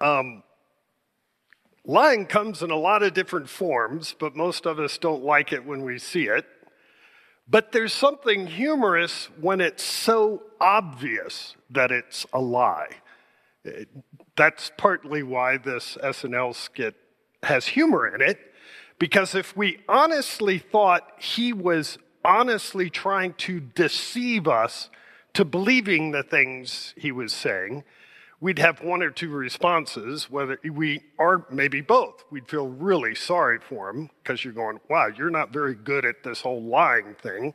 Um, lying comes in a lot of different forms, but most of us don't like it when we see it. But there's something humorous when it's so obvious that it's a lie. That's partly why this SNL skit has humor in it, because if we honestly thought he was honestly trying to deceive us to believing the things he was saying, we'd have one or two responses, whether we are maybe both. We'd feel really sorry for him because you're going, wow, you're not very good at this whole lying thing.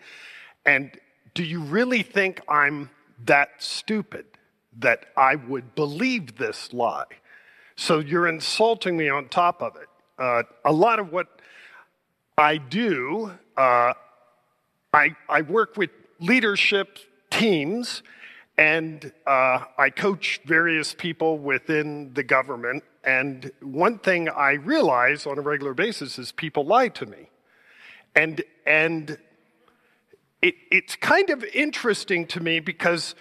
And do you really think I'm that stupid that I would believe this lie? So you're insulting me on top of it. Uh, a lot of what I do, uh, I, I work with leadership teams and uh, I coach various people within the government. And one thing I realize on a regular basis is people lie to me. And, and it, it's kind of interesting to me because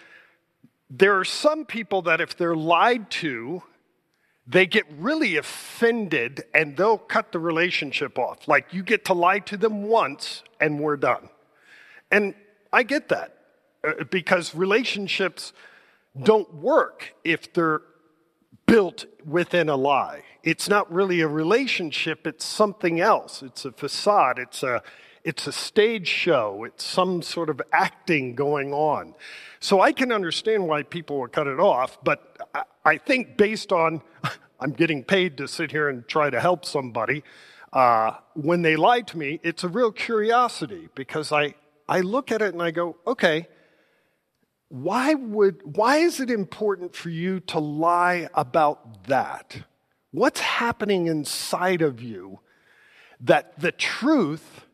there are some people that if they're lied to, they get really offended and they'll cut the relationship off. Like you get to lie to them once and we're done. And I get that. Uh, because relationships don't work if they're built within a lie. It's not really a relationship, it's something else. It's a facade, it's a, it's a stage show, it's some sort of acting going on. So I can understand why people would cut it off, but I think based on I'm getting paid to sit here and try to help somebody, uh, when they lie to me, it's a real curiosity because I, I look at it and I go, okay, why would why is it important for you to lie about that? What's happening inside of you that the truth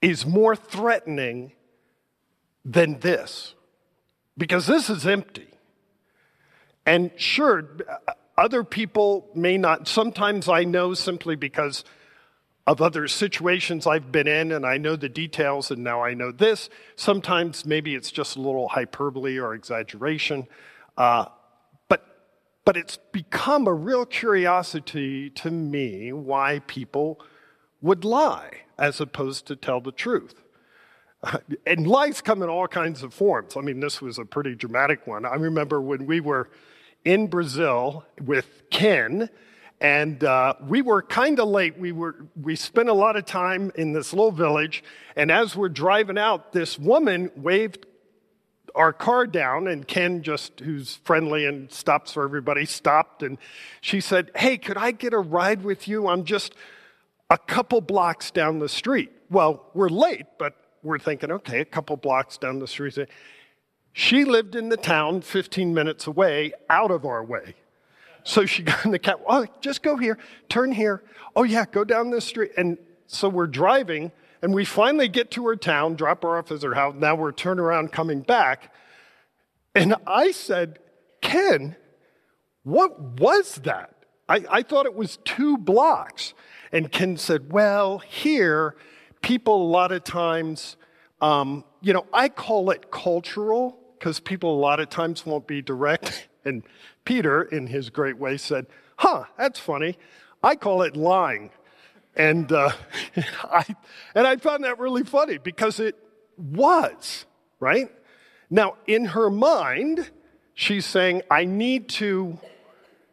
is more threatening than this? Because this is empty. And sure other people may not sometimes i know simply because of other situations I've been in, and I know the details, and now I know this. Sometimes maybe it's just a little hyperbole or exaggeration, uh, but but it's become a real curiosity to me why people would lie as opposed to tell the truth. and lies come in all kinds of forms. I mean, this was a pretty dramatic one. I remember when we were in Brazil with Ken and uh, we were kind of late. We were we spent a lot of time in this little village, and as we're driving out, this woman waved our car down, and Ken, just who's friendly and stops for everybody, stopped, and she said, "Hey, could I get a ride with you? I'm just a couple blocks down the street." Well, we're late, but we're thinking, okay, a couple blocks down the street. She lived in the town 15 minutes away, out of our way. So she got in the cab. Oh, just go here, turn here. Oh, yeah, go down this street. And so we're driving, and we finally get to her town, drop her off at her house. Now we're turning around coming back. And I said, Ken, what was that? I, I thought it was two blocks. And Ken said, Well, here, people a lot of times, um, you know, I call it cultural because people a lot of times won't be direct. And Peter, in his great way, said, Huh, that's funny. I call it lying. And, uh, I, and I found that really funny because it was, right? Now, in her mind, she's saying, I need to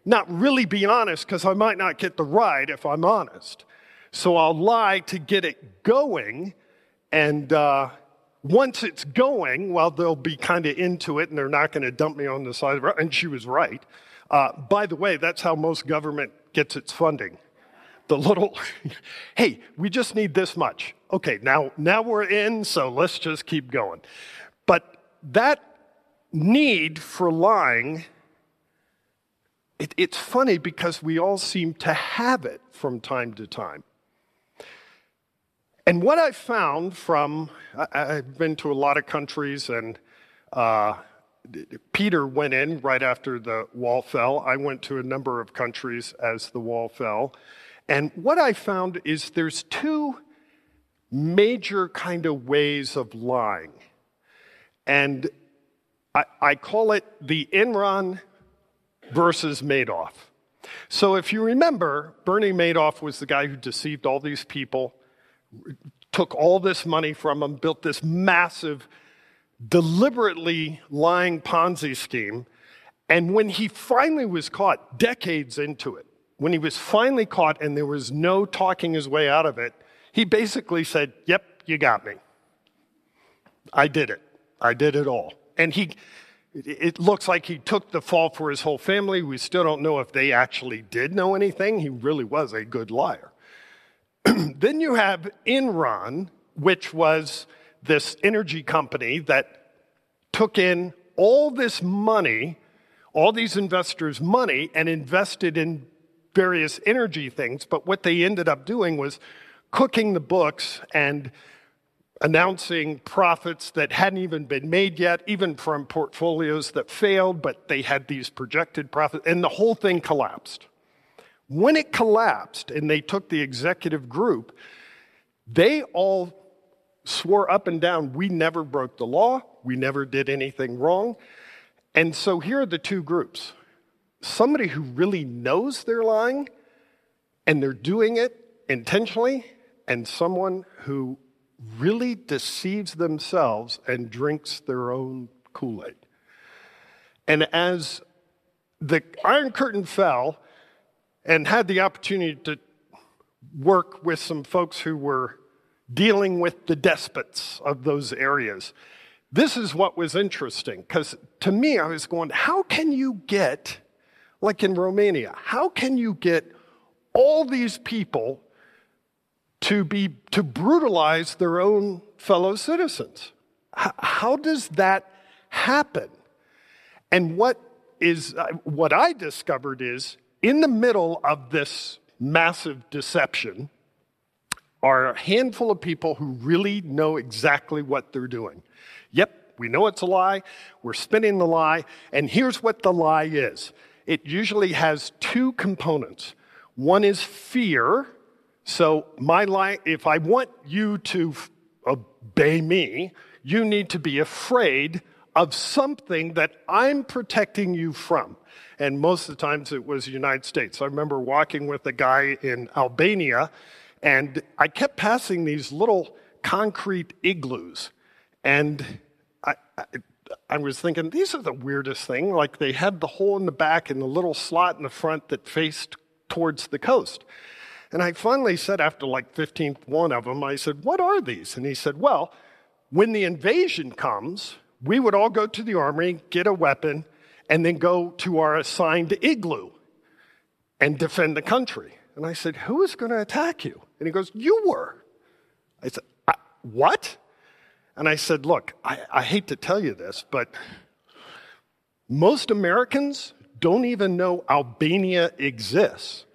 not really be honest because I might not get the ride if I'm honest. So I'll lie to get it going. And uh, once it's going, well, they'll be kind of into it and they're not going to dump me on the side of the road. And she was right. Uh, by the way, that's how most government gets its funding. The little, hey, we just need this much. Okay, now, now we're in, so let's just keep going. But that need for lying, it, it's funny because we all seem to have it from time to time. And what I found from, I, have been to a lot of countries, and uh, Peter went in right after the wall fell. I went to a number of countries as the wall fell. And what I found is there's two major kind of ways of lying. And I, I call it the Enron versus Madoff. So, if you remember, Bernie Madoff was the guy who deceived all these people, took all this money from them, built this massive, deliberately lying Ponzi scheme. And when he finally was caught, decades into it, when he was finally caught and there was no talking his way out of it, he basically said, Yep, you got me. I did it. I did it all. And he, it looks like he took the fall for his whole family. We still don't know if they actually did know anything. He really was a good liar. then you have Enron, which was this energy company that took in all this money, all these investors' money, and invested in various energy things. But what they ended up doing was cooking the books and announcing profits that hadn't even been made yet, even from portfolios that failed, but they had these projected profits, and the whole thing collapsed. When it collapsed and they took the executive group, they all swore up and down, we never broke the law, we never did anything wrong. And so here are the two groups somebody who really knows they're lying and they're doing it intentionally, and someone who really deceives themselves and drinks their own Kool Aid. And as the Iron Curtain fell and had the opportunity to work with some folks who were dealing with the despots of those areas, this is what was interesting because to me, I was going, how can you get, like in Romania, how can you get all these people to be to brutalize their own fellow citizens. H- how does that happen? And what is uh, what I discovered is in the middle of this massive deception are a handful of people who really know exactly what they're doing. Yep, we know it's a lie. We're spinning the lie. And here's what the lie is it usually has two components one is fear, so, my lie, if I want you to obey me, you need to be afraid of something that I'm protecting you from. And most of the times it was the United States. I remember walking with a guy in Albania, and I kept passing these little concrete igloos. And I, I, I was thinking, these are the weirdest thing. Like they had the hole in the back and the little slot in the front that faced towards the coast. And I finally said, after like 15th one of them, I said, What are these? And he said, Well, when the invasion comes, we would all go to the armory, get a weapon, and then go to our assigned igloo and defend the country. And I said, Who is going to attack you? And he goes, You were. I said, I, What? And I said, Look, I, I hate to tell you this, but most Americans don't even know Albania exists.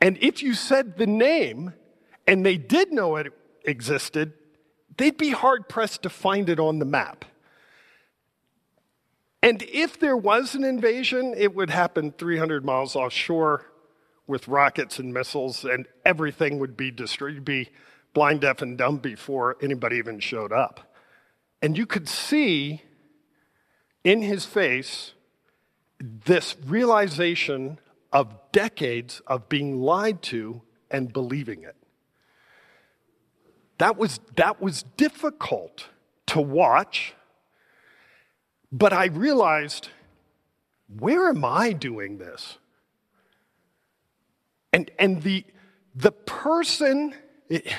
And if you said the name and they did know it existed, they'd be hard pressed to find it on the map. And if there was an invasion, it would happen 300 miles offshore with rockets and missiles, and everything would be destroyed. You'd be blind, deaf, and dumb before anybody even showed up. And you could see in his face this realization of decades of being lied to and believing it. That was, that was difficult to watch, but I realized where am I doing this? And, and the, the person, it,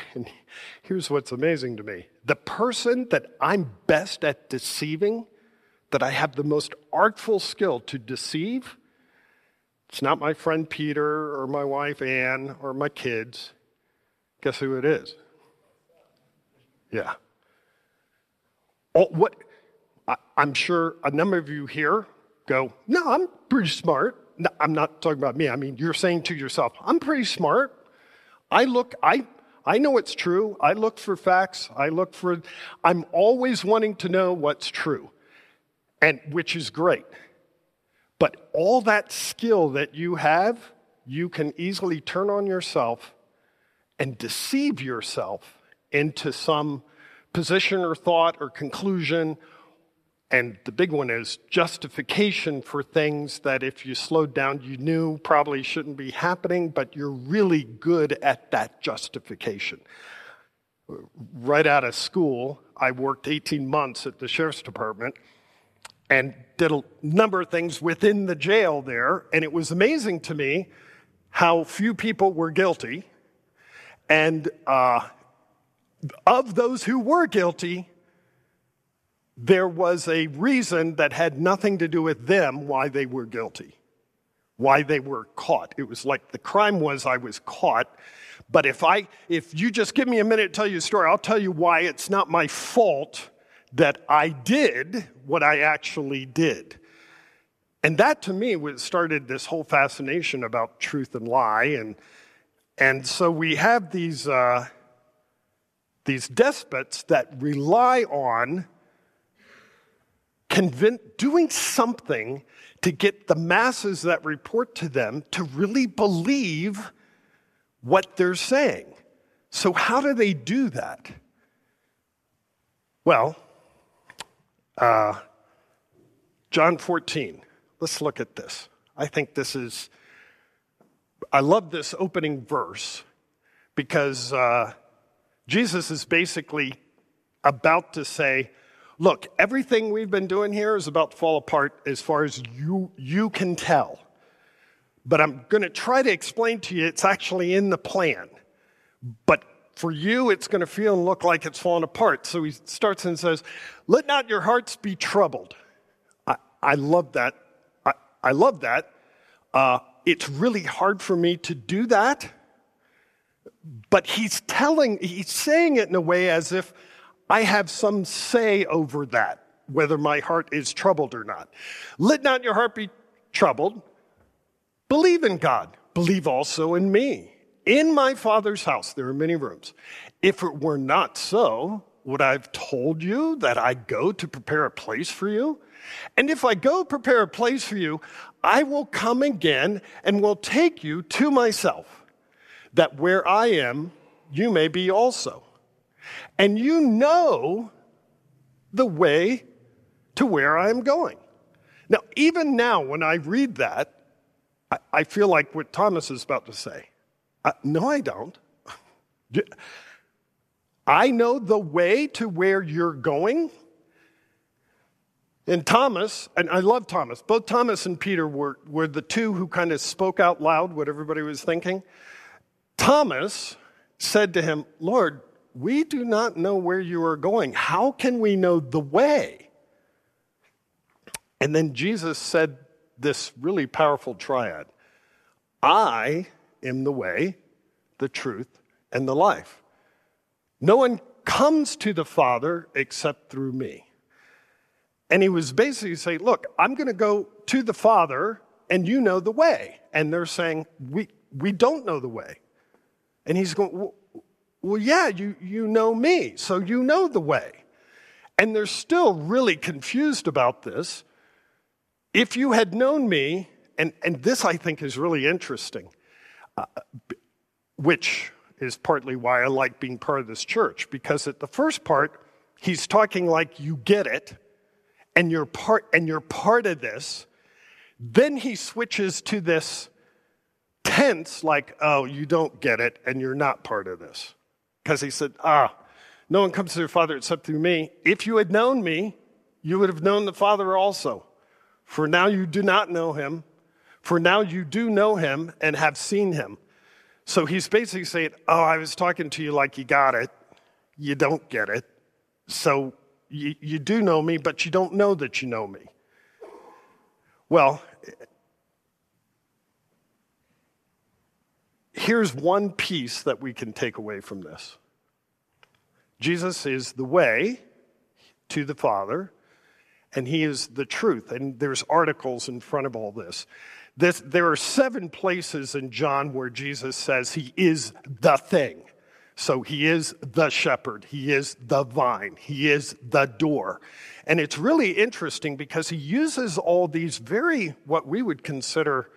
here's what's amazing to me the person that I'm best at deceiving, that I have the most artful skill to deceive, it's not my friend Peter or my wife Ann or my kids. Guess who it is? Yeah. Oh, what? I, I'm sure a number of you here go, no, I'm pretty smart. No, I'm not talking about me. I mean, you're saying to yourself, I'm pretty smart. I look, I, I know it's true. I look for facts. I look for, I'm always wanting to know what's true, and which is great. But all that skill that you have, you can easily turn on yourself and deceive yourself into some position or thought or conclusion and the big one is justification for things that if you slowed down, you knew probably shouldn't be happening, but you're really good at that justification. Right out of school, I worked 18 months at the sheriff's department and did a number of things within the jail there. And it was amazing to me how few people were guilty. And uh, of those who were guilty, there was a reason that had nothing to do with them why they were guilty, why they were caught. It was like the crime was I was caught. But if I if you just give me a minute to tell you a story, I'll tell you why it's not my fault that I did what I actually did. And that to me was started this whole fascination about truth and lie. And, and so we have these, uh, these despots that rely on convince, doing something to get the masses that report to them to really believe what they're saying. So, how do they do that? Well, uh, John 14. Let's look at this. I think this is, I love this opening verse because uh, Jesus is basically about to say, Look, everything we've been doing here is about to fall apart as far as you, you can tell. But I'm going to try to explain to you it's actually in the plan. But for you, it's going to feel and look like it's falling apart. So he starts and says, Let not your hearts be troubled. I, I love that. I, I love that. Uh, it's really hard for me to do that. But he's telling, he's saying it in a way as if I have some say over that, whether my heart is troubled or not. Let not your heart be troubled. Believe in God. Believe also in me. In my Father's house, there are many rooms. If it were not so, would I have told you that I go to prepare a place for you? And if I go prepare a place for you, I will come again and will take you to myself, that where I am, you may be also and you know the way to where I am going. Now, even now, when I read that, I, I feel like what Thomas is about to say. Uh, no, I don't. I know the way to where you're going. And Thomas, and I love Thomas, both Thomas and Peter were, were the two who kind of spoke out loud what everybody was thinking. Thomas said to him, Lord, we do not know where you are going. How can we know the way? And then Jesus said this really powerful triad I am the way, the truth, and the life. No one comes to the Father except through me. And he was basically saying, Look, I'm going to go to the Father, and you know the way. And they're saying, We, we don't know the way. And he's going, well, yeah, you, you know me, so you know the way. And they're still really confused about this. If you had known me, and, and this I think is really interesting, uh, which is partly why I like being part of this church, because at the first part, he's talking like you get it, and you're part, and you're part of this. Then he switches to this tense, like, oh, you don't get it, and you're not part of this. Because he said, Ah, no one comes to the Father except through me. If you had known me, you would have known the Father also. For now you do not know him. For now you do know him and have seen him. So he's basically saying, Oh, I was talking to you like you got it. You don't get it. So you, you do know me, but you don't know that you know me. Well, here's one piece that we can take away from this Jesus is the way to the Father, and He is the truth. And there's articles in front of all this. this. There are seven places in John where Jesus says He is the thing. So He is the shepherd, He is the vine, He is the door. And it's really interesting because He uses all these very, what we would consider,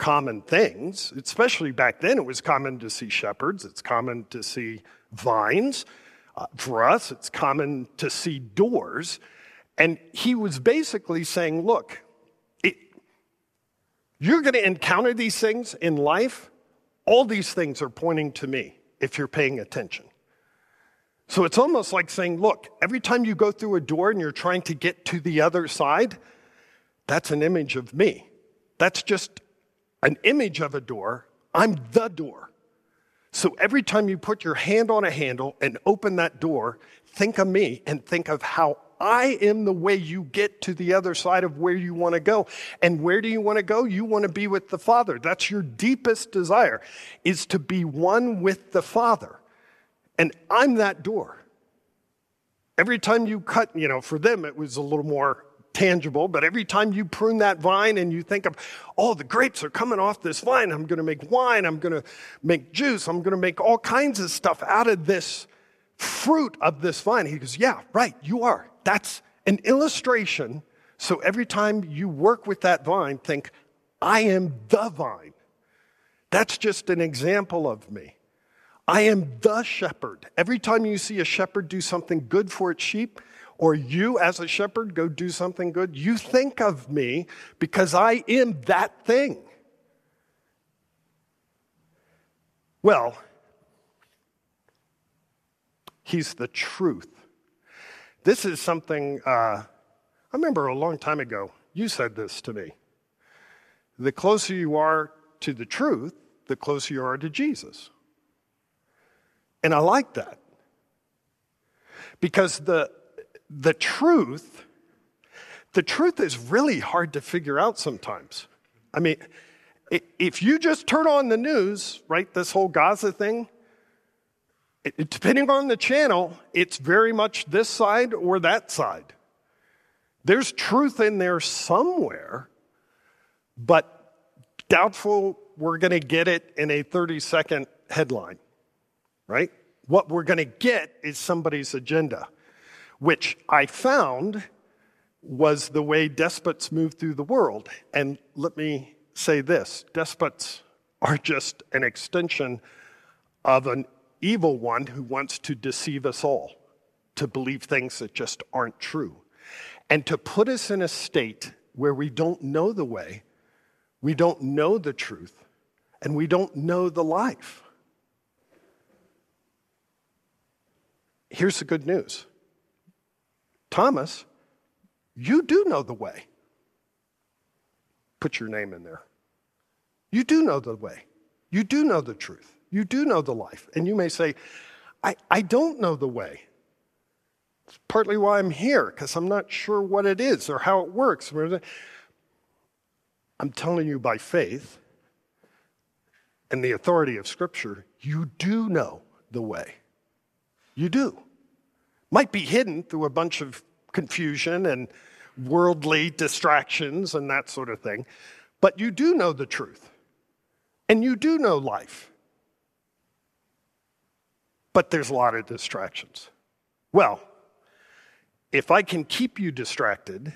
common things. Especially back then, it was common to see shepherds, it's common to see vines. Uh, for us, it's common to see doors. And he was basically saying, look, it, you're going to encounter these things in life. All these things are pointing to me if you're paying attention. So it's almost like saying, look, every time you go through a door and you're trying to get to the other side, that's an image of me. That's just an image of a door. I'm the door. So every time you put your hand on a handle and open that door, think of me and think of how I am the way you get to the other side of where you want to go. And where do you want to go? You want to be with the Father. That's your deepest desire, is to be one with the Father. And I'm that door. Every time you cut, you know, for them it was a little more tangible, but every time you prune that vine and you think of, oh, the grapes are coming off this vine, I'm going to make wine, I'm going to make juice, I'm going to make all kinds of stuff out of this fruit of this vine. He goes, yeah, right, you are. That's an illustration. So every time you work with that vine, think, I am the vine. That's just an example of me. I am the shepherd. Every time you see a shepherd do something good for its sheep, or you as a shepherd go do something good, you think of me because I am that thing. Well, he's the truth. This is something, uh, I remember a long time ago, you said this to me. The closer you are to the truth, the closer you are to Jesus. And I like that. Because the, the truth, the truth is really hard to figure out sometimes. I mean, if you just turn on the news, right, this whole Gaza thing, depending on the channel, it's very much this side or that side. There's truth in there somewhere, but doubtful we're going to get it in a 30 second headline, right? What we're going to get is somebody's agenda, which I found was the way despots move through the world. And let me say this despots are just an extension of an evil one who wants to deceive us all, to believe things that just aren't true, and to put us in a state where we don't know the way, we don't know the truth, and we don't know the life. Here's the good news Thomas, you do know the way. Put your name in there. You do know the way. You do know the truth. You do know the life. And you may say, I, I don't know the way. It's partly why I'm here, because I'm not sure what it is or how it works. I'm telling you by faith and the authority of Scripture, you do know the way. You do. Might be hidden through a bunch of confusion and worldly distractions and that sort of thing, but you do know the truth. And you do know life but there's a lot of distractions. Well, if I can keep you distracted,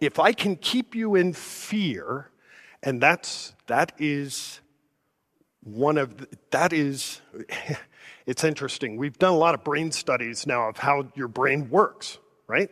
if I can keep you in fear, and that's that is one of the, that is it's interesting. We've done a lot of brain studies now of how your brain works, right?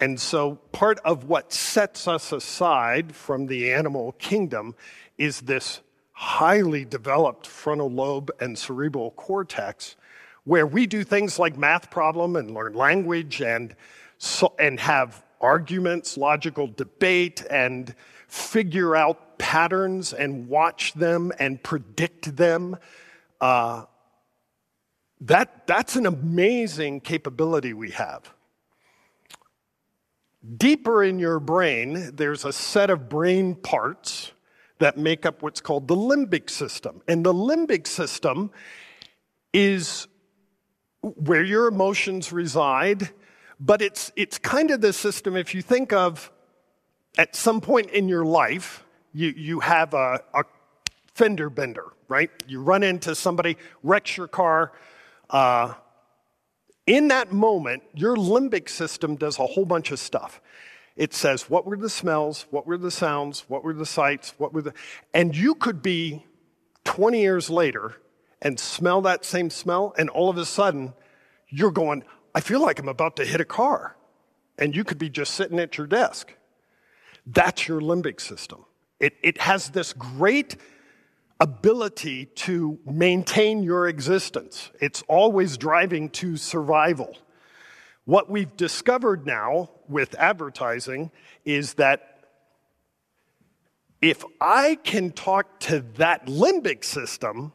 And so part of what sets us aside from the animal kingdom is this highly developed frontal lobe and cerebral cortex where we do things like math problem and learn language and, so, and have arguments, logical debate, and figure out patterns and watch them and predict them. Uh, that, that's an amazing capability we have. Deeper in your brain, there's a set of brain parts that make up what's called the limbic system. And the limbic system is where your emotions reside, but it's, it's kind of the system, if you think of at some point in your life, you, you have a, a fender bender, right? You run into somebody, wrecks your car. Uh, in that moment, your limbic system does a whole bunch of stuff it says what were the smells, what were the sounds, what were the sights, what were the. And you could be 20 years later and smell that same smell, and all of a sudden you're going, I feel like I'm about to hit a car. and you could be just sitting at your desk. That's your limbic system. It, it has this great ability to maintain your existence, it's always driving to survival. What we've discovered now with advertising is that if I can talk to that limbic system,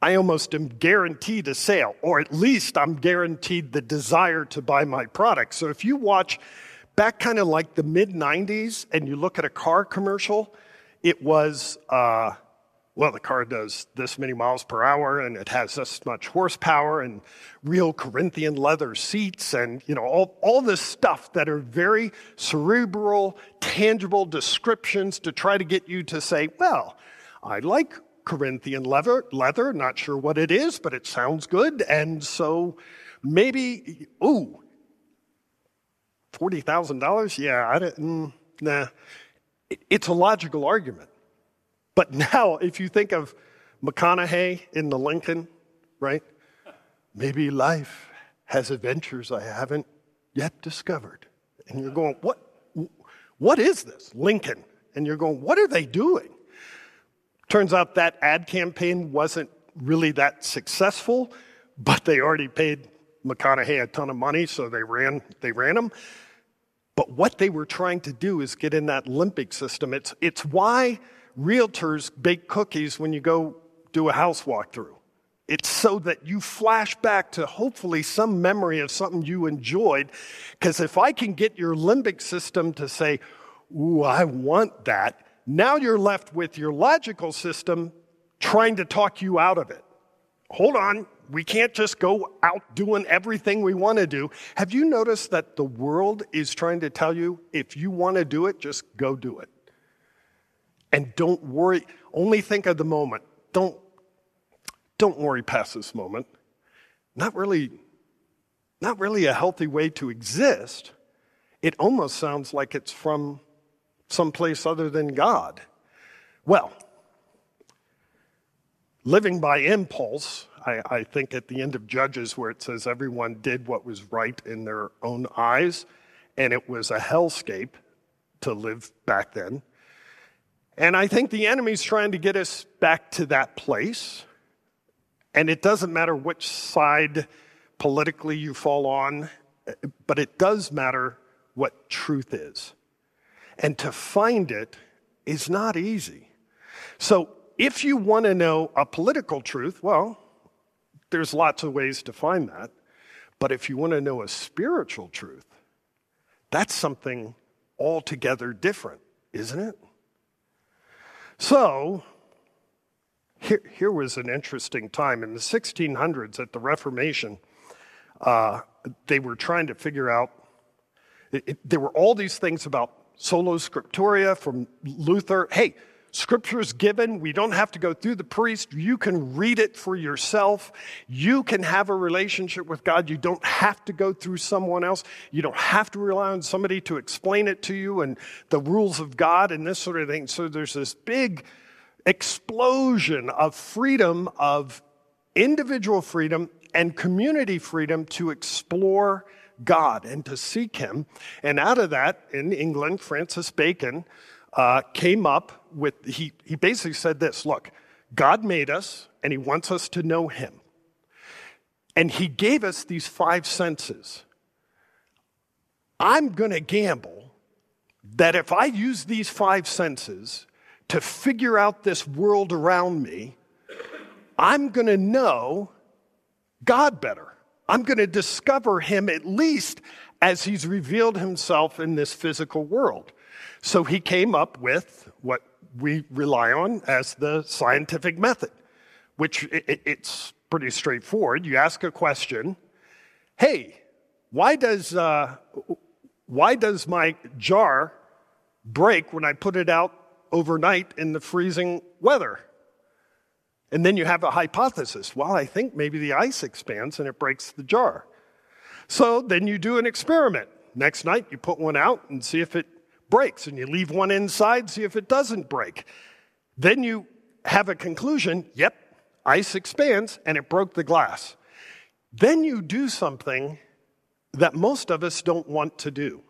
I almost am guaranteed a sale, or at least I'm guaranteed the desire to buy my product. So if you watch back kind of like the mid 90s and you look at a car commercial, it was, uh, well, the car does this many miles per hour and it has this much horsepower and real Corinthian leather seats and, you know, all, all this stuff that are very cerebral, tangible descriptions to try to get you to say, well, I like Corinthian leather, leather, not sure what it is, but it sounds good. And so maybe, ooh, $40,000? Yeah, I didn't, nah. It's a logical argument. But now, if you think of McConaughey in the Lincoln, right? Maybe life has adventures I haven't yet discovered. And you're going, what, what is this? Lincoln. And you're going, what are they doing? Turns out that ad campaign wasn't really that successful, but they already paid McConaughey a ton of money, so they ran, they ran him. But what they were trying to do is get in that limbic system. It's, it's why realtors bake cookies when you go do a house walkthrough. It's so that you flash back to hopefully some memory of something you enjoyed. Because if I can get your limbic system to say, Ooh, I want that, now you're left with your logical system trying to talk you out of it. Hold on, we can't just go out doing everything we want to do. Have you noticed that the world is trying to tell you if you want to do it, just go do it? And don't worry, only think of the moment. Don't, don't worry past this moment. Not really, not really a healthy way to exist. It almost sounds like it's from someplace other than God. Well, living by impulse, I, I, think at the end of Judges, where it says everyone did what was right in their own eyes, and it was a hellscape to live back then. And I think the enemy's trying to get us back to that place. And it doesn't matter which side politically you fall on, but it does matter what truth is. And to find it is not easy. So, if you want to know a political truth, well, there's lots of ways to find that. But if you want to know a spiritual truth, that's something altogether different, isn't it? So, here, here was an interesting time. In the 1600s, at the Reformation, uh, they were trying to figure out, it, it, there were all these things about Sola Scriptura from Luther. Hey, Scripture is given. We don't have to go through the priest. You can read it for yourself. You can have a relationship with God. You don't have to go through someone else. You don't have to rely on somebody to explain it to you and the rules of God and this sort of thing. So there's this big explosion of freedom, of individual freedom and community freedom to explore God and to seek Him. And out of that, in England, Francis Bacon uh, came up with, he, he basically said this look, God made us and He wants us to know Him. And He gave us these five senses. I'm going to gamble that if I use these five senses to figure out this world around me, I'm going to know God better. I'm going to discover him at least as he's revealed himself in this physical world. So he came up with what we rely on as the scientific method, which it's pretty straightforward. You ask a question, hey, why does, uh, why does my jar break when I put it out overnight in the freezing weather? And then you have a hypothesis. Well, I think maybe the ice expands and it breaks the jar. So then you do an experiment. Next night, you put one out and see if it breaks, and you leave one inside, see if it doesn't break. Then you have a conclusion yep, ice expands and it broke the glass. Then you do something that most of us don't want to do.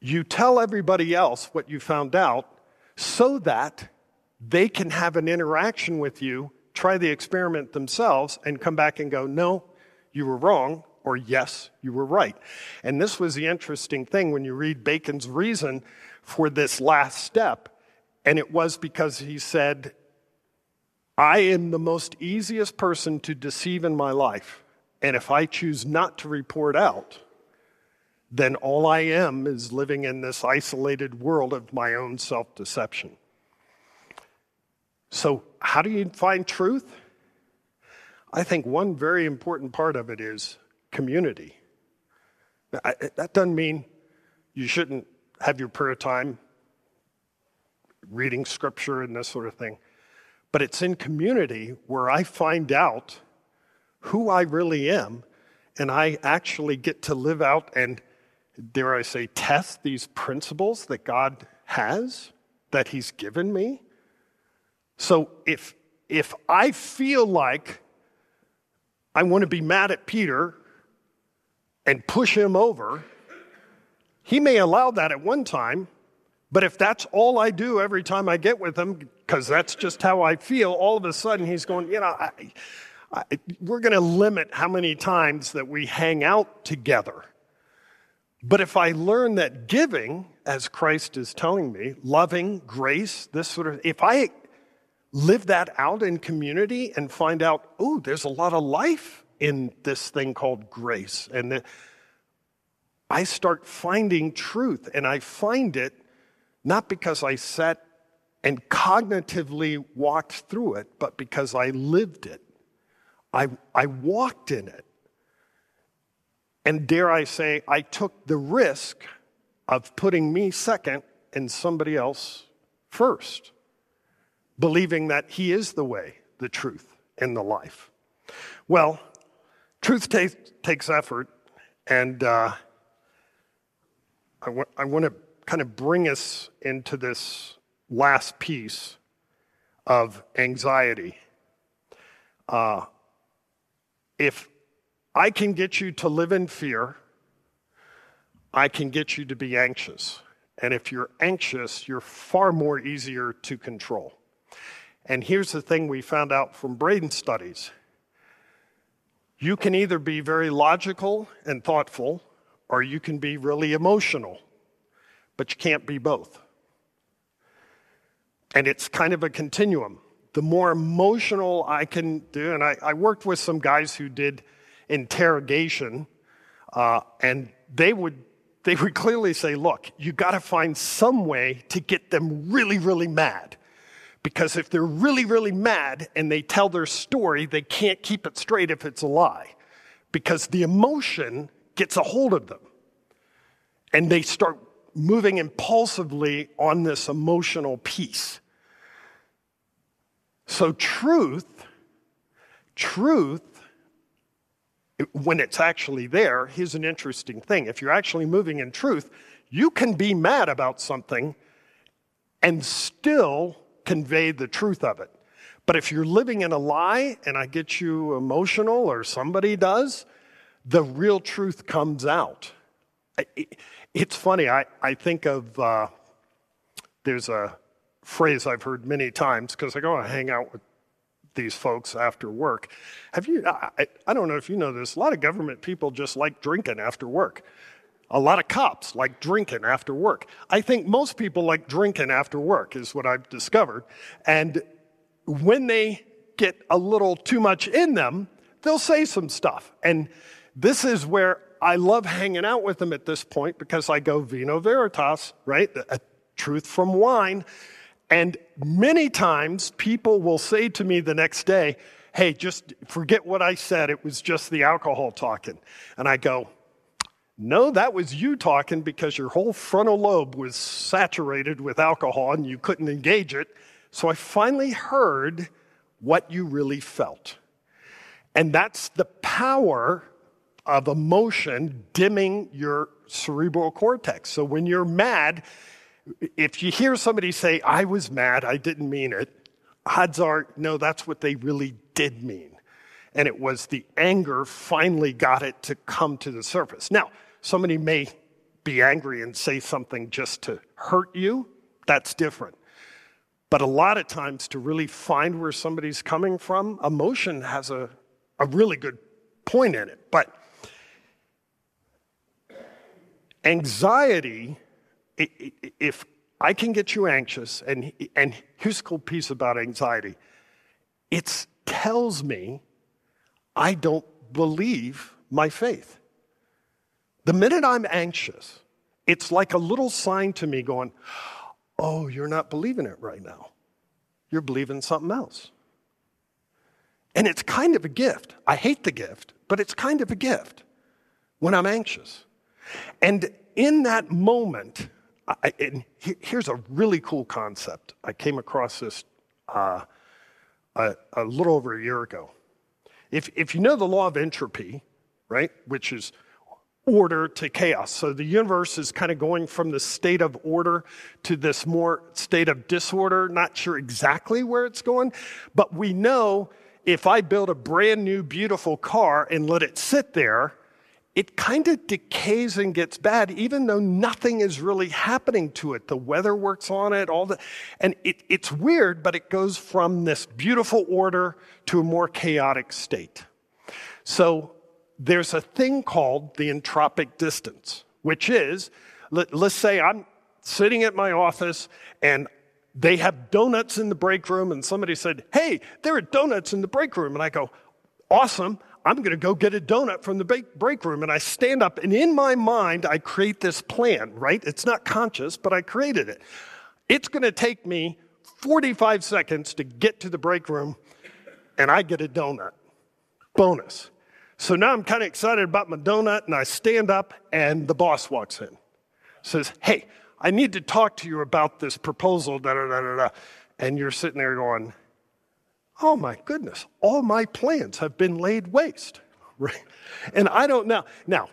You tell everybody else what you found out so that they can have an interaction with you, try the experiment themselves, and come back and go, no, you were wrong, or yes, you were right. And this was the interesting thing when you read Bacon's reason for this last step. And it was because he said, I am the most easiest person to deceive in my life. And if I choose not to report out, then all I am is living in this isolated world of my own self deception. So, how do you find truth? I think one very important part of it is community. That doesn't mean you shouldn't have your prayer time, reading scripture, and this sort of thing. But it's in community where I find out who I really am, and I actually get to live out and, dare I say, test these principles that God has, that He's given me. So if, if I feel like I want to be mad at Peter and push him over, he may allow that at one time, but if that's all I do every time I get with him, because that's just how I feel, all of a sudden he's going, you know, I, I, we're going to limit how many times that we hang out together. But if I learn that giving, as Christ is telling me, loving, grace, this sort of, if I live that out in community and find out, oh, there's a lot of life in this thing called grace. And the, I start finding truth, and I find it not because I sat and cognitively walked through it, but because I lived it. I, I walked in it. And dare I say, I took the risk of putting me second and somebody else first believing that He is the way, the truth, and the life. Well, truth takes effort, and uh, I want to kind of bring us into this last piece of anxiety. Uh, if I can get you to live in fear, I can get you to be anxious. And if you're anxious, you're far more easier to control. And here's the thing we found out from brain studies you can either be very logical and thoughtful, or you can be really emotional, but you can't be both. And it's kind of a continuum. The more emotional I can do, and I, I worked with some guys who did interrogation, uh, and they would they would clearly say, "Look, you got to find some way to get them really, really mad." Because if they're really, really mad and they tell their story, they can't keep it straight if it's a lie. Because the emotion gets a hold of them. And they start moving impulsively on this emotional piece. So, truth, truth, when it's actually there, here's an interesting thing. If you're actually moving in truth, you can be mad about something and still convey the truth of it. But if you're living in a lie and I get you emotional or somebody does, the real truth comes out. It's funny, I, I think of uh, there's a phrase I've heard many times because I go and hang out with these folks after work. Have you, I, I don't know if you know this, a lot of government people just like drinking after work. A lot of cops like drinking after work. I think most people like drinking after work, is what I've discovered. And when they get a little too much in them, they'll say some stuff. And this is where I love hanging out with them at this point because I go vino veritas, right? A truth from wine. And many times people will say to me the next day, hey, just forget what I said. It was just the alcohol talking. And I go, no, that was you talking because your whole frontal lobe was saturated with alcohol and you couldn't engage it. So I finally heard what you really felt. And that's the power of emotion dimming your cerebral cortex. So when you're mad, if you hear somebody say, I was mad, I didn't mean it, odds are, no, that's what they really did mean. and it was the anger finally got it to come to the surface. Now, somebody may be angry and say something just to hurt you, that's different. But a lot of times, to really find where somebody's coming from, emotion has a, a really good point in it. But anxiety, if I can get you anxious, and, and here's the cool piece about anxiety it tells me I don't believe my faith. The minute I'm anxious, it's like a little sign to me going, Oh, you're not believing it right now. You're believing something else. And it's kind of a gift. I hate the gift, but it's kind of a gift when I'm anxious. And in that moment, I, here's a really cool concept. I came across this uh, a, a, little over a year ago. If, if you know the law of entropy, right, which is order to chaos. So the universe is kind of going from the state of order to this more state of disorder. Not sure exactly where it's going, but we know if I build a brand new, beautiful car and let it sit there, it kind of decays and gets bad, even though nothing is really happening to it. The weather works on it, all the, and it, it's weird, but it goes from this beautiful order to a more chaotic state. So there's a thing called the entropic distance, which is, let, let's say I'm sitting at my office and they have donuts in the break room, and somebody said, Hey, there are donuts in the break room. And I go, Awesome. I'm going to go get a donut from the break room. And I stand up, and in my mind, I create this plan, right? It's not conscious, but I created it. It's going to take me 45 seconds to get to the break room, and I get a donut. Bonus. So now I'm kind of excited about my donut, and I stand up, and the boss walks in. Says, Hey, I need to talk to you about this proposal, da da da da da. And you're sitting there going, oh my goodness, all my plans have been laid waste. Right? And I don't know. Now,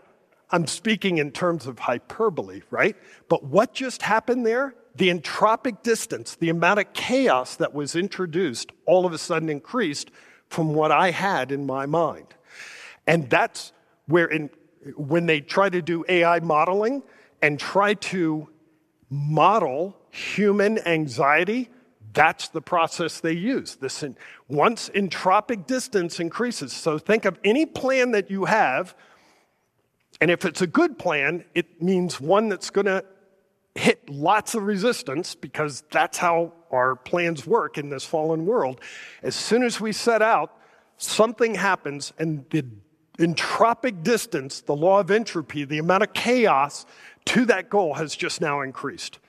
I'm speaking in terms of hyperbole, right? But what just happened there? The entropic distance, the amount of chaos that was introduced, all of a sudden increased from what I had in my mind. And that's where, in, when they try to do AI modeling and try to model human anxiety, that's the process they use. This in, once entropic distance increases. So think of any plan that you have, and if it's a good plan, it means one that's going to hit lots of resistance because that's how our plans work in this fallen world. As soon as we set out, something happens, and the entropic distance, the law of entropy, the amount of chaos to that goal has just now increased.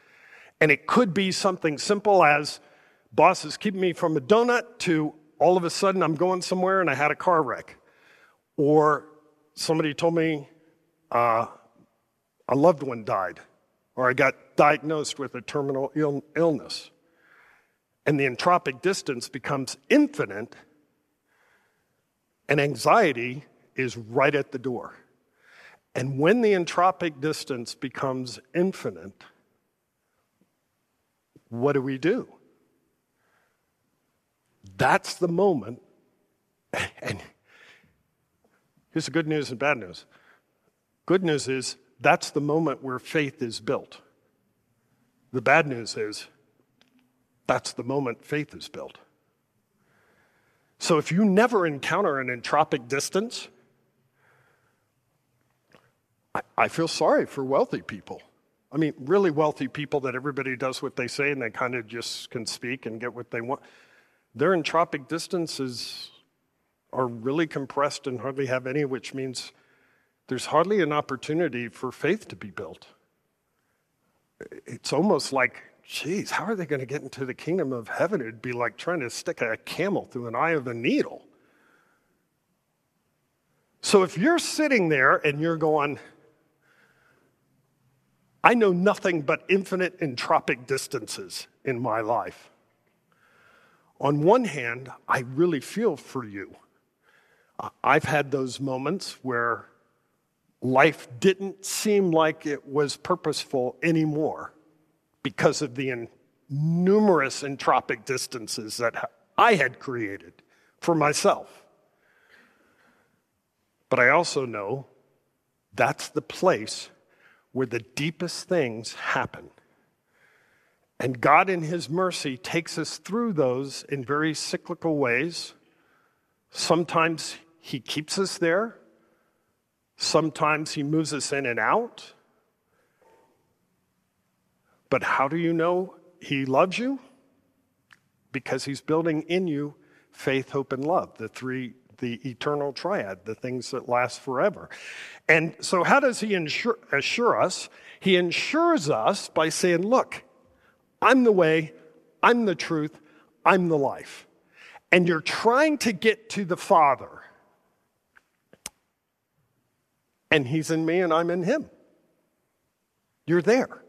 And it could be something simple as boss is keeping me from a donut to all of a sudden I'm going somewhere and I had a car wreck. Or somebody told me uh, a loved one died, or I got diagnosed with a terminal Ill- illness. And the entropic distance becomes infinite, and anxiety is right at the door. And when the entropic distance becomes infinite, what do we do? That's the moment. And here's the good news and bad news. Good news is that's the moment where faith is built. The bad news is that's the moment faith is built. So if you never encounter an entropic distance, I, feel sorry for wealthy people. I mean, really wealthy people that everybody does what they say and they kind of just can speak and get what they want. Their entropic distances are really compressed and hardly have any, which means there's hardly an opportunity for faith to be built. It's almost like, geez, how are they going to get into the kingdom of heaven? It'd be like trying to stick a camel through an eye of a needle. So if you're sitting there and you're going, I know nothing but infinite entropic distances in my life on one hand, I really feel for you. I've had those moments where life didn't seem like it was purposeful anymore because of the numerous entropic distances that I had created for myself. But I also know that's the place where the deepest things happen. And God, in His mercy, takes us through those in very cyclical ways. Sometimes He keeps us there, sometimes He moves us in and out. But how do you know He loves you? Because He's building in you faith, hope, and love, the three, the eternal triad, the things that last forever. And so, how does He ensure, assure us? He ensures us by saying, Look, I'm the way, I'm the truth, I'm the life. And you're trying to get to the Father. And He's in me and I'm in Him. You're there.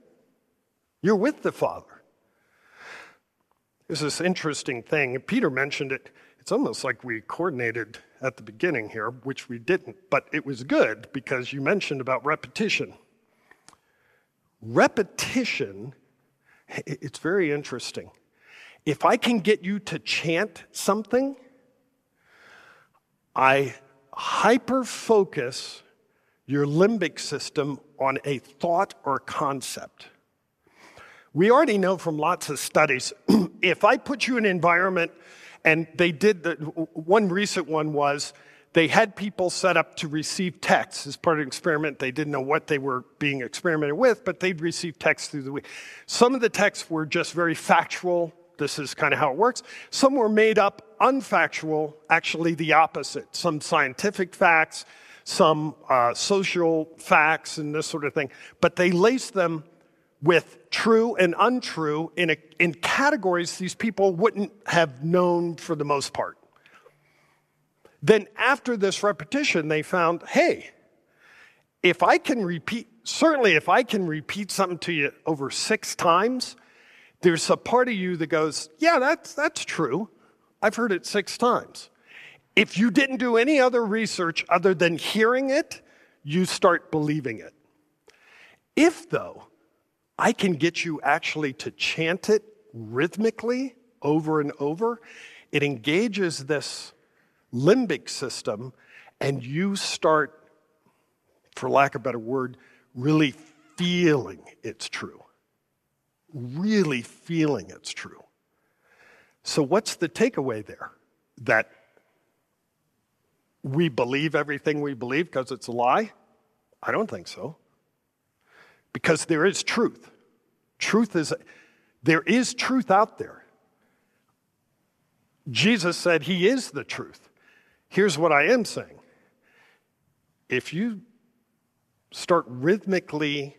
You're with the Father. There's this interesting thing. Peter mentioned it. It's almost like we coordinated at the beginning here, which we didn't, but it was good because you mentioned about repetition. Repetition it's very interesting. If I can get you to chant something, I hyper focus your limbic system on a thought or concept. We already know from lots of studies if I put you in an environment, and they did the one recent one was they had people set up to receive texts as part of an experiment. They didn't know what they were being experimented with, but they'd receive texts through the week. Some of the texts were just very factual. This is kind of how it works. Some were made up unfactual, actually the opposite. Some scientific facts, some uh, social facts, and this sort of thing. But they laced them with true and untrue in, a, in categories these people wouldn't have known for the most part. Then, after this repetition, they found hey, if I can repeat, certainly if I can repeat something to you over six times, there's a part of you that goes, yeah, that's, that's true. I've heard it six times. If you didn't do any other research other than hearing it, you start believing it. If, though, I can get you actually to chant it rhythmically over and over, it engages this limbic system, and you start, for lack of a better word, really feeling it's true. Really feeling it's true. So, what's the takeaway there? That we believe everything we believe because it's a lie? I don't think so. Because there is truth. Truth is, there is truth out there. Jesus said he is the truth. Here's what I am saying if you start rhythmically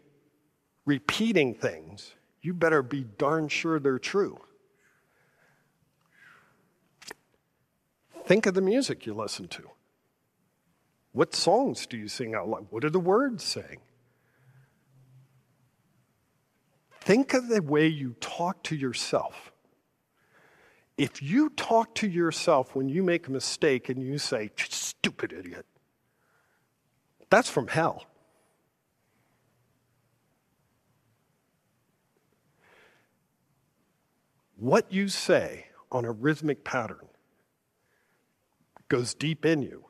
repeating things, you better be darn sure they're true. Think of the music you listen to. What songs do you sing out loud? What are the words saying? Think of the way you talk to yourself. If you talk to yourself when you make a mistake and you say, stupid idiot, that's from hell. What you say on a rhythmic pattern goes deep in you.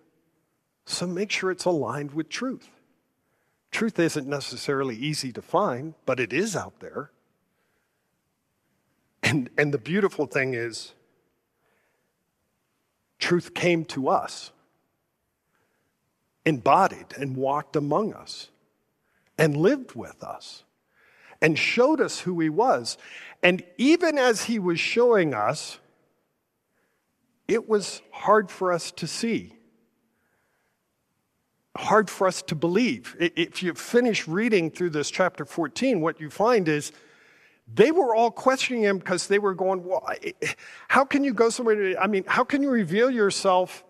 So make sure it's aligned with truth. Truth isn't necessarily easy to find, but it is out there. And, and the beautiful thing is, truth came to us, embodied and walked among us, and lived with us, and showed us who he was. And even as he was showing us, it was hard for us to see, hard for us to believe. If you finish reading through this chapter 14, what you find is they were all questioning him because they were going, well, how can you go somewhere? To, I mean, how can you reveal yourself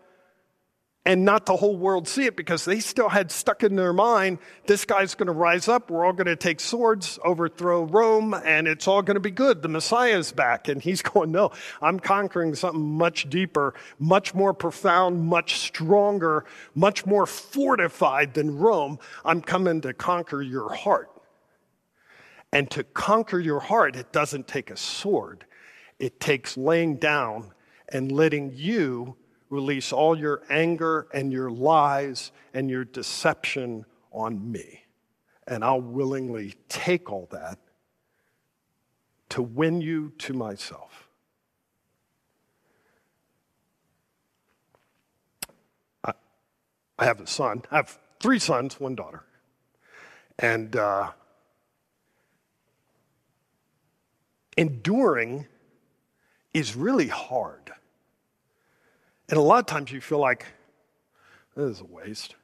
and not the whole world see it? Because they still had stuck in their mind, this guy's going to rise up. We're all going to take swords, overthrow Rome, and it's all going to be good. The Messiah's back. And he's going, no, I'm conquering something much deeper, much more profound, much stronger, much more fortified than Rome. I'm coming to conquer your heart. And to conquer your heart, it doesn't take a sword, it takes laying down and letting you release all your anger and your lies and your deception on me. And I'll willingly take all that to win you to myself. I, I have a son. I have three sons, one daughter. And uh, enduring is really hard. And a lot of times you feel like, this is a waste.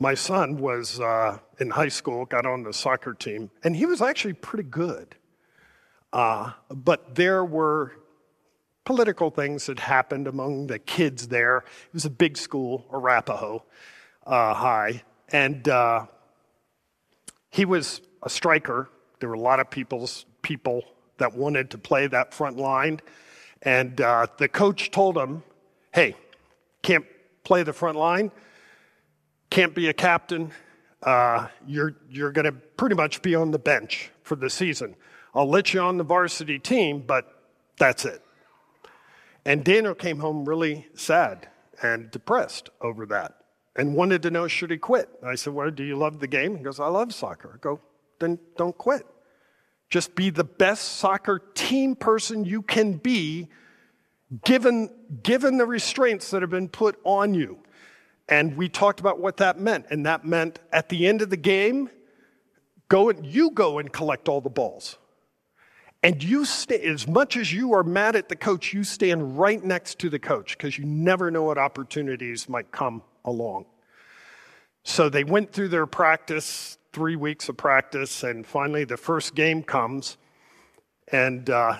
My son was uh, in high school, got on the soccer team, and he was actually pretty good. Uh, but there were political things that happened among the kids there. It was a big school, Arapaho uh, High, and uh, he was a striker. There were a lot of people's people that wanted to play that front line, and uh, the coach told him, "Hey, can't play the front line, can't be a captain. Uh, you're you're going to pretty much be on the bench for the season. I'll let you on the varsity team, but that's it." And Daniel came home really sad and depressed over that and wanted to know should he quit. I said, Well, do you love the game? He goes, I love soccer. I go, Then don't quit. Just be the best soccer team person you can be, given, given the restraints that have been put on you. And we talked about what that meant. And that meant at the end of the game, go and, you go and collect all the balls. And you stay, as much as you are mad at the coach, you stand right next to the coach because you never know what opportunities might come along. So they went through their practice, three weeks of practice, and finally the first game comes, and uh,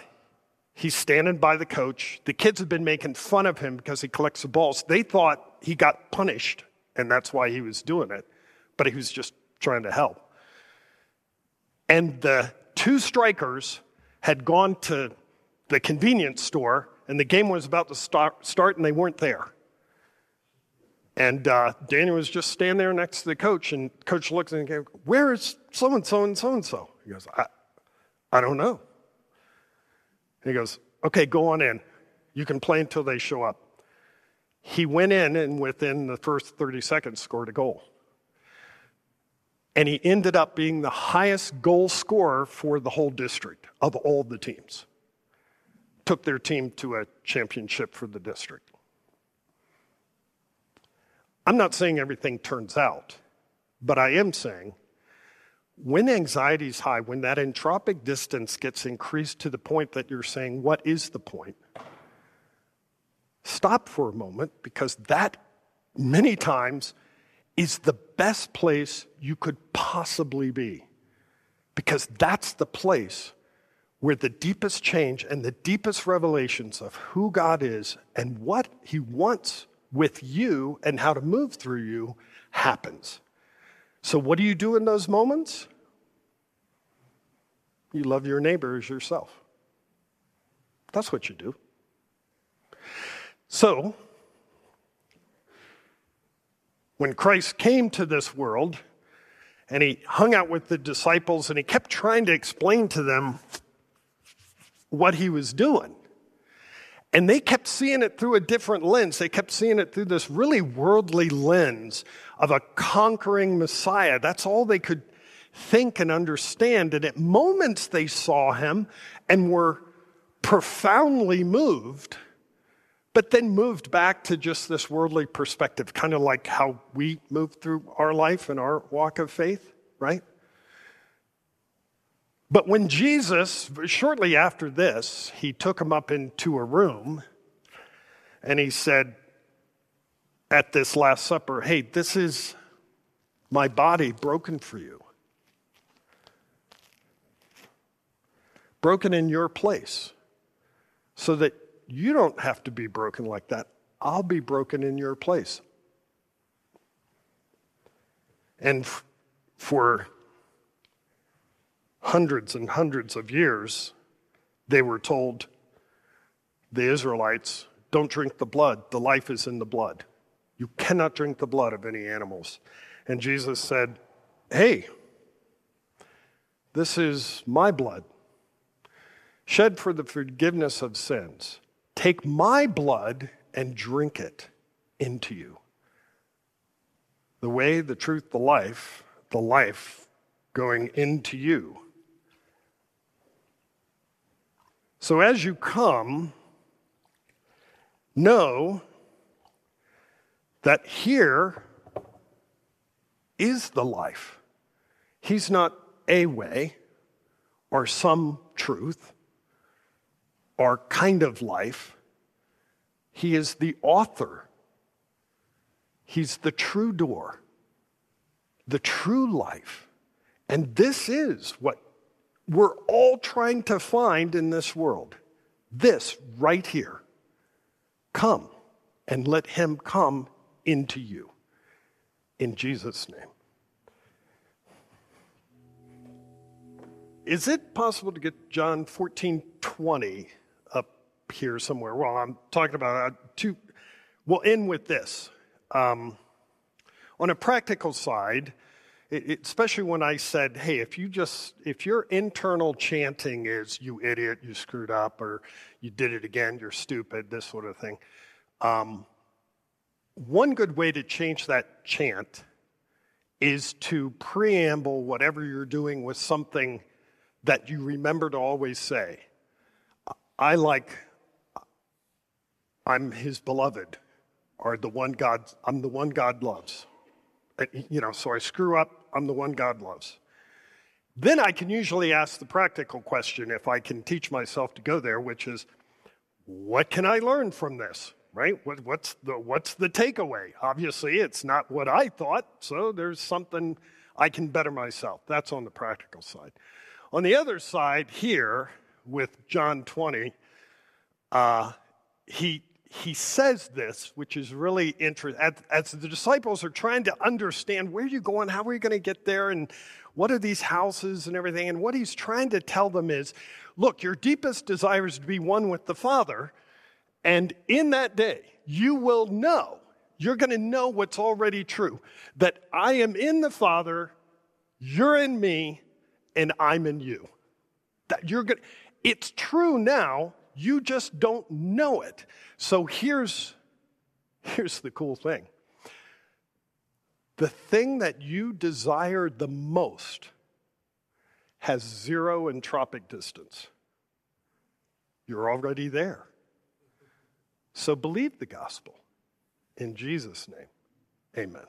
he's standing by the coach. The kids have been making fun of him because he collects the balls. They thought he got punished, and that's why he was doing it, but he was just trying to help. And the two strikers had gone to the convenience store, and the game was about to start, start and they weren't there. And uh, Daniel was just standing there next to the coach, and coach looks and goes, Where is so and so and so and so? He goes, I, I don't know. He goes, Okay, go on in. You can play until they show up. He went in and within the first 30 seconds scored a goal and he ended up being the highest goal scorer for the whole district of all the teams. Took their team to a championship for the district. I'm not saying everything turns out, but I am saying when anxiety is high, when that entropic distance gets increased to the point that you're saying, What is the point? Stop for a moment because that many times is the best place you could possibly be. Because that's the place where the deepest change and the deepest revelations of who God is and what He wants with you and how to move through you happens. So, what do you do in those moments? You love your neighbor as yourself. That's what you do. So, when Christ came to this world and he hung out with the disciples and he kept trying to explain to them what he was doing. And they kept seeing it through a different lens. They kept seeing it through this really worldly lens of a conquering Messiah. That's all they could think and understand. And at moments they saw him and were profoundly moved but then moved back to just this worldly perspective, kind of like how we move through our life and our walk of faith, right? But when Jesus, shortly after this, he took him up into a room and he said at this Last Supper, Hey, this is my body broken for you. Broken in your place so that you don't have to be broken like that. I'll be broken in your place. And f- for hundreds and hundreds of years, they were told, the Israelites, don't drink the blood. The life is in the blood. You cannot drink the blood of any animals. And Jesus said, Hey, this is my blood. shed for the forgiveness of sins. Take my blood and drink it into you. The way, the truth, the life, the life going into you. So as you come, know that here is the life. He's not a way or some truth or kind of life. He is the author. He's the true door, the true life. And this is what we're all trying to find in this world. This right here. Come and let him come into you. In Jesus' name. Is it possible to get John 14 20 up here somewhere? Well, I'm talking about uh, two. We'll end with this. Um, on a practical side, it, especially when I said, hey, if you just, if your internal chanting is, you idiot, you screwed up, or you did it again, you're stupid, this sort of thing. Um, one good way to change that chant is to preamble whatever you're doing with something that you remember to always say. I like, I'm his beloved, or the one God, I'm the one God loves. You know, so I screw up, I'm the one God loves. Then I can usually ask the practical question if I can teach myself to go there, which is, what can I learn from this? Right? What, what's the what's the takeaway? Obviously, it's not what I thought, so there's something I can better myself. That's on the practical side. On the other side, here with John 20, uh, he, he says this, which is really interesting. As, the disciples are trying to understand where are you going, how are you going to get there, and what are these houses and everything, and what he's trying to tell them is look, your deepest desire is to be one with the Father, and in that day, you will know, you're going to know what's already true that I am in the Father, you're in me, and I'm in you. That you're good. It's true now, you just don't know it. So here's, here's the cool thing. The thing that you desire the most has zero entropic distance. You're already there. So believe the gospel. In Jesus' name, amen.